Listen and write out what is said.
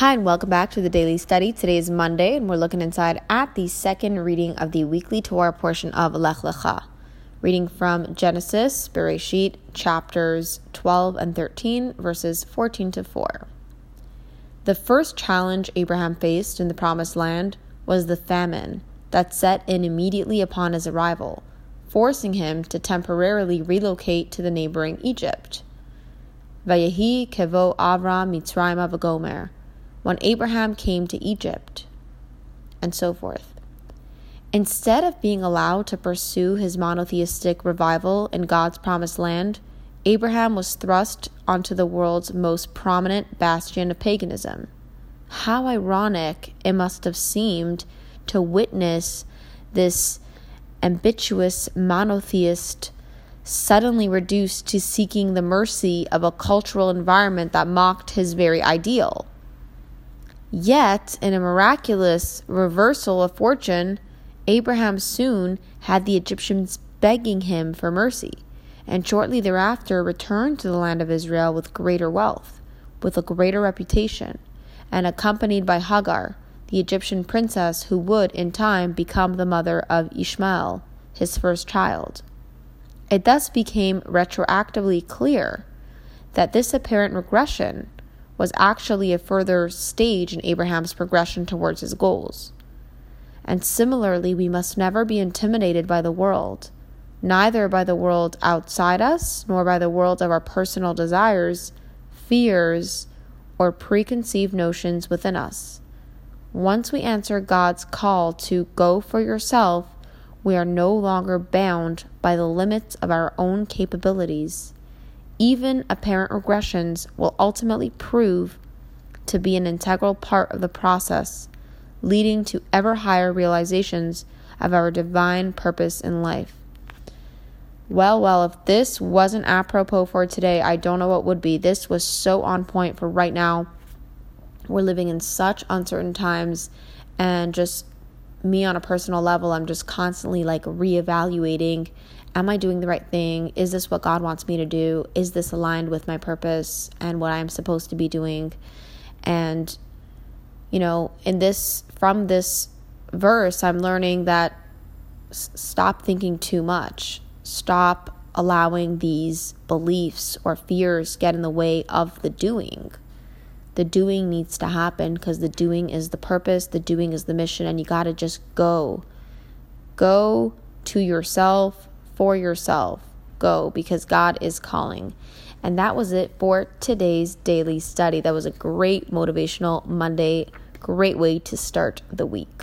Hi, and welcome back to the daily study. Today is Monday, and we're looking inside at the second reading of the weekly Torah portion of Lech Lecha. Reading from Genesis, Bereshit, chapters 12 and 13, verses 14 to 4. The first challenge Abraham faced in the Promised Land was the famine that set in immediately upon his arrival, forcing him to temporarily relocate to the neighboring Egypt. Vayehi kevo Avram Mitzrayim Avagomer when Abraham came to Egypt, and so forth. Instead of being allowed to pursue his monotheistic revival in God's promised land, Abraham was thrust onto the world's most prominent bastion of paganism. How ironic it must have seemed to witness this ambitious monotheist suddenly reduced to seeking the mercy of a cultural environment that mocked his very ideal. Yet, in a miraculous reversal of fortune, Abraham soon had the Egyptians begging him for mercy, and shortly thereafter returned to the land of Israel with greater wealth, with a greater reputation, and accompanied by Hagar, the Egyptian princess who would, in time, become the mother of Ishmael, his first child. It thus became retroactively clear that this apparent regression was actually a further stage in Abraham's progression towards his goals. And similarly, we must never be intimidated by the world, neither by the world outside us, nor by the world of our personal desires, fears, or preconceived notions within us. Once we answer God's call to go for yourself, we are no longer bound by the limits of our own capabilities even apparent regressions will ultimately prove to be an integral part of the process, leading to ever higher realizations of our divine purpose in life. Well, well, if this wasn't apropos for today, I don't know what would be. This was so on point for right now. We're living in such uncertain times, and just me on a personal level, I'm just constantly like reevaluating Am I doing the right thing? Is this what God wants me to do? Is this aligned with my purpose and what I'm supposed to be doing? And, you know, in this, from this verse, I'm learning that s- stop thinking too much. Stop allowing these beliefs or fears get in the way of the doing. The doing needs to happen because the doing is the purpose, the doing is the mission, and you got to just go. Go to yourself, for yourself. Go because God is calling. And that was it for today's daily study. That was a great motivational Monday, great way to start the week.